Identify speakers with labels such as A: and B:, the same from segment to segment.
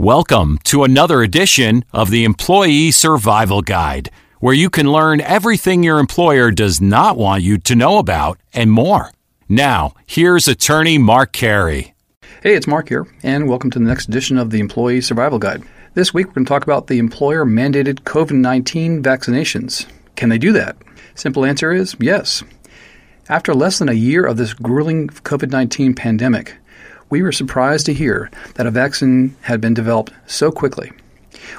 A: Welcome to another edition of the Employee Survival Guide, where you can learn everything your employer does not want you to know about and more. Now, here's attorney Mark Carey.
B: Hey, it's Mark here, and welcome to the next edition of the Employee Survival Guide. This week, we're going to talk about the employer mandated COVID 19 vaccinations. Can they do that? Simple answer is yes. After less than a year of this grueling COVID 19 pandemic, we were surprised to hear that a vaccine had been developed so quickly.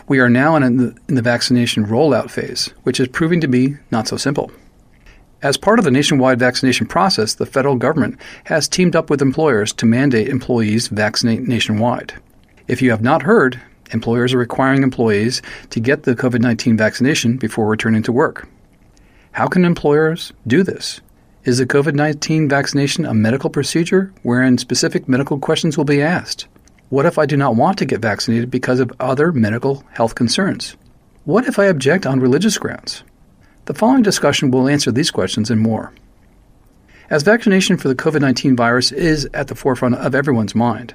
B: We are now in the, in the vaccination rollout phase, which is proving to be not so simple. As part of the nationwide vaccination process, the federal government has teamed up with employers to mandate employees vaccinate nationwide. If you have not heard, employers are requiring employees to get the COVID 19 vaccination before returning to work. How can employers do this? Is the COVID 19 vaccination a medical procedure wherein specific medical questions will be asked? What if I do not want to get vaccinated because of other medical health concerns? What if I object on religious grounds? The following discussion will answer these questions and more. As vaccination for the COVID 19 virus is at the forefront of everyone's mind,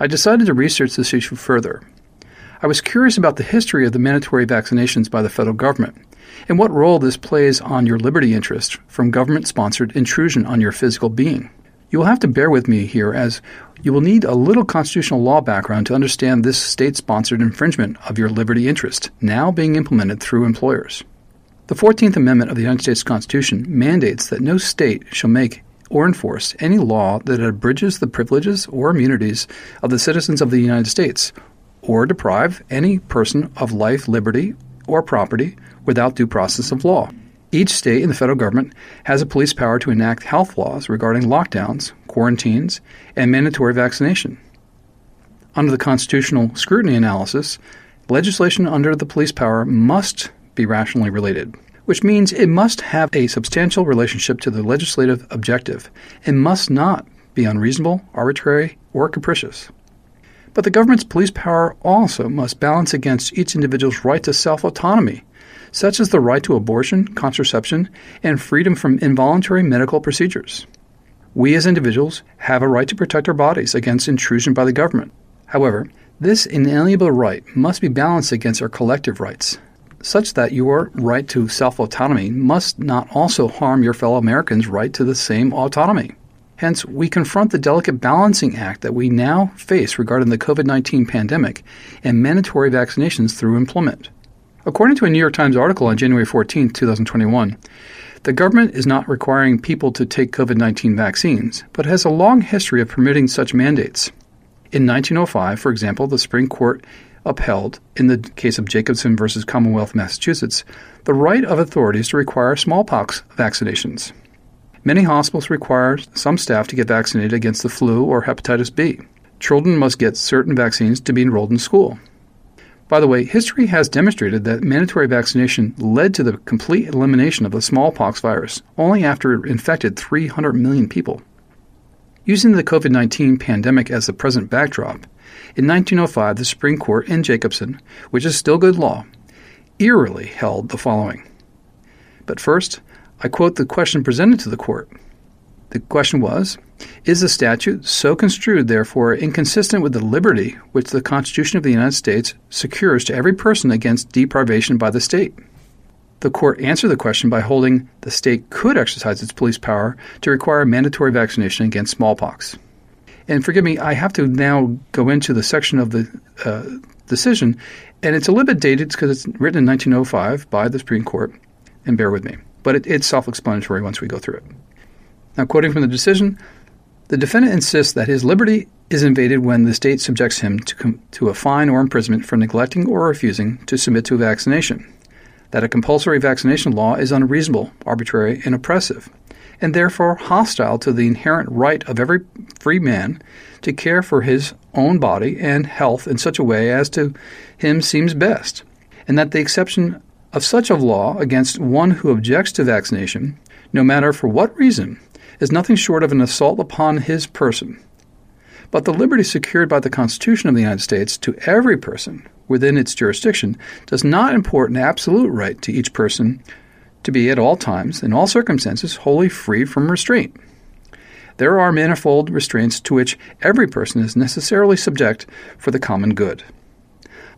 B: I decided to research this issue further. I was curious about the history of the mandatory vaccinations by the federal government and what role this plays on your liberty interest from government sponsored intrusion on your physical being. You will have to bear with me here as you will need a little constitutional law background to understand this state sponsored infringement of your liberty interest now being implemented through employers. The 14th Amendment of the United States Constitution mandates that no state shall make or enforce any law that abridges the privileges or immunities of the citizens of the United States, or deprive any person of life, liberty, or property without due process of law. Each state and the federal government has a police power to enact health laws regarding lockdowns, quarantines, and mandatory vaccination. Under the constitutional scrutiny analysis, legislation under the police power must be rationally related, which means it must have a substantial relationship to the legislative objective and must not be unreasonable, arbitrary, or capricious. But the government's police power also must balance against each individual's right to self autonomy such as the right to abortion, contraception, and freedom from involuntary medical procedures. We as individuals have a right to protect our bodies against intrusion by the government. However, this inalienable right must be balanced against our collective rights, such that your right to self autonomy must not also harm your fellow Americans' right to the same autonomy. Hence, we confront the delicate balancing act that we now face regarding the COVID 19 pandemic and mandatory vaccinations through employment. According to a New York Times article on January 14, 2021, the government is not requiring people to take COVID 19 vaccines, but has a long history of permitting such mandates. In 1905, for example, the Supreme Court upheld, in the case of Jacobson versus Commonwealth Massachusetts, the right of authorities to require smallpox vaccinations. Many hospitals require some staff to get vaccinated against the flu or hepatitis B. Children must get certain vaccines to be enrolled in school. By the way, history has demonstrated that mandatory vaccination led to the complete elimination of the smallpox virus only after it infected 300 million people. Using the COVID 19 pandemic as the present backdrop, in 1905 the Supreme Court in Jacobson, which is still good law, eerily held the following. But first, I quote the question presented to the court. The question was Is the statute so construed, therefore, inconsistent with the liberty which the Constitution of the United States secures to every person against deprivation by the state? The court answered the question by holding the state could exercise its police power to require mandatory vaccination against smallpox. And forgive me, I have to now go into the section of the uh, decision, and it's a little bit dated because it's written in 1905 by the Supreme Court, and bear with me. But it, it's self explanatory once we go through it. Now, quoting from the decision, the defendant insists that his liberty is invaded when the state subjects him to, com- to a fine or imprisonment for neglecting or refusing to submit to a vaccination, that a compulsory vaccination law is unreasonable, arbitrary, and oppressive, and therefore hostile to the inherent right of every free man to care for his own body and health in such a way as to him seems best, and that the exception of such a law against one who objects to vaccination, no matter for what reason, is nothing short of an assault upon his person. But the liberty secured by the Constitution of the United States to every person within its jurisdiction does not import an absolute right to each person to be at all times, in all circumstances, wholly free from restraint. There are manifold restraints to which every person is necessarily subject for the common good.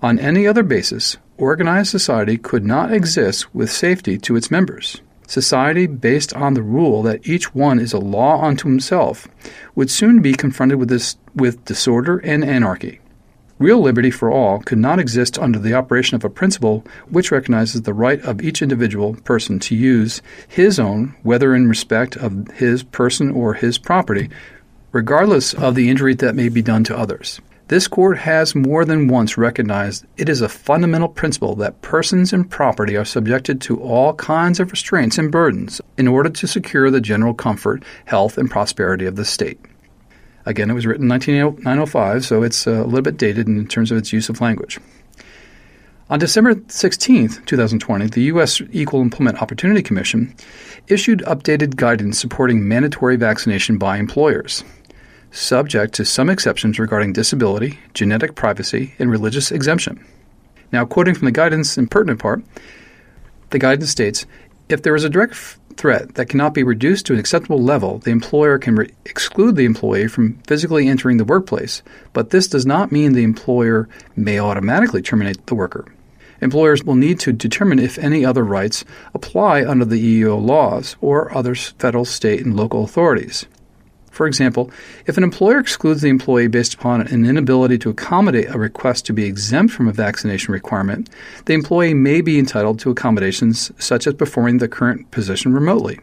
B: On any other basis, organized society could not exist with safety to its members. Society based on the rule that each one is a law unto himself would soon be confronted with, this, with disorder and anarchy. Real liberty for all could not exist under the operation of a principle which recognizes the right of each individual person to use his own, whether in respect of his person or his property, regardless of the injury that may be done to others. This court has more than once recognized it is a fundamental principle that persons and property are subjected to all kinds of restraints and burdens in order to secure the general comfort, health, and prosperity of the state. Again, it was written in 1905, so it's uh, a little bit dated in terms of its use of language. On December 16, 2020, the U.S. Equal Employment Opportunity Commission issued updated guidance supporting mandatory vaccination by employers subject to some exceptions regarding disability, genetic privacy, and religious exemption. Now, quoting from the guidance in pertinent part, the guidance states if there is a direct f- threat that cannot be reduced to an acceptable level, the employer can re- exclude the employee from physically entering the workplace, but this does not mean the employer may automatically terminate the worker. Employers will need to determine if any other rights apply under the EEO laws or other federal, state, and local authorities. For example, if an employer excludes the employee based upon an inability to accommodate a request to be exempt from a vaccination requirement, the employee may be entitled to accommodations such as performing the current position remotely.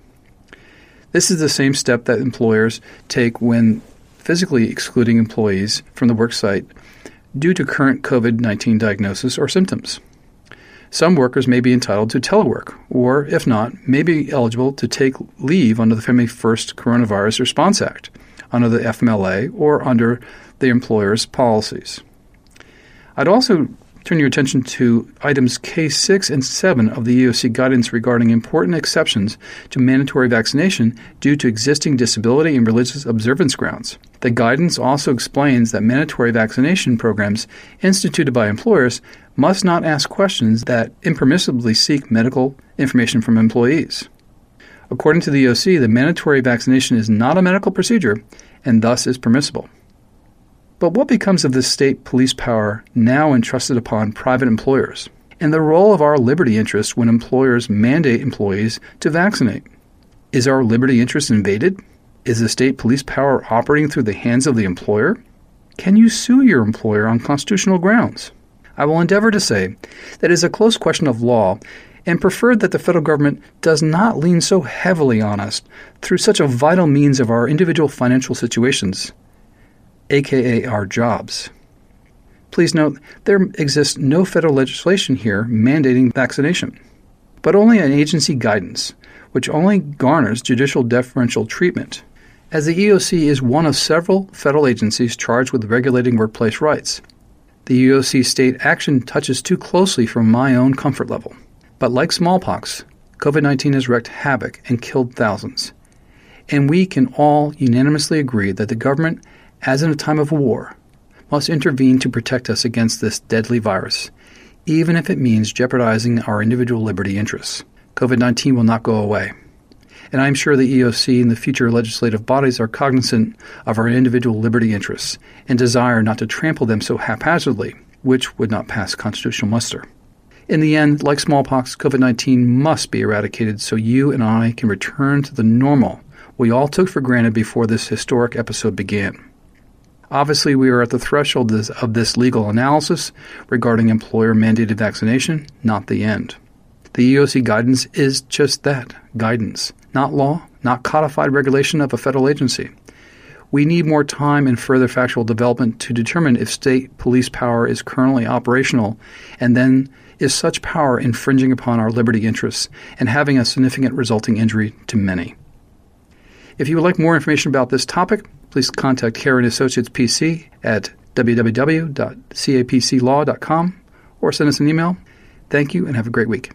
B: This is the same step that employers take when physically excluding employees from the worksite due to current COVID 19 diagnosis or symptoms. Some workers may be entitled to telework, or if not, may be eligible to take leave under the Family First Coronavirus Response Act, under the FMLA, or under the employer's policies. I'd also turn your attention to items K6 and 7 of the EOC guidance regarding important exceptions to mandatory vaccination due to existing disability and religious observance grounds. The guidance also explains that mandatory vaccination programs instituted by employers must not ask questions that impermissibly seek medical information from employees. According to the EOC, the mandatory vaccination is not a medical procedure and thus is permissible. But what becomes of this state police power now entrusted upon private employers? And the role of our liberty interest when employers mandate employees to vaccinate? Is our liberty interest invaded? Is the state police power operating through the hands of the employer? Can you sue your employer on constitutional grounds? I will endeavor to say that it is a close question of law and prefer that the federal government does not lean so heavily on us through such a vital means of our individual financial situations, aka our jobs. Please note there exists no federal legislation here mandating vaccination, but only an agency guidance, which only garners judicial deferential treatment as the EOC is one of several federal agencies charged with regulating workplace rights. The EOC state action touches too closely from my own comfort level. But like smallpox, COVID 19 has wreaked havoc and killed thousands. And we can all unanimously agree that the government, as in a time of war, must intervene to protect us against this deadly virus, even if it means jeopardizing our individual liberty interests. COVID 19 will not go away and I'm sure the EOC and the future legislative bodies are cognizant of our individual liberty interests and desire not to trample them so haphazardly, which would not pass constitutional muster. In the end, like smallpox, COVID 19 must be eradicated so you and I can return to the normal we all took for granted before this historic episode began. Obviously, we are at the threshold of this legal analysis regarding employer mandated vaccination, not the end. The EOC guidance is just that guidance not law, not codified regulation of a federal agency. We need more time and further factual development to determine if state police power is currently operational, and then is such power infringing upon our liberty interests and having a significant resulting injury to many. If you would like more information about this topic, please contact Carey and Associates PC at www.capclaw.com or send us an email. Thank you and have a great week.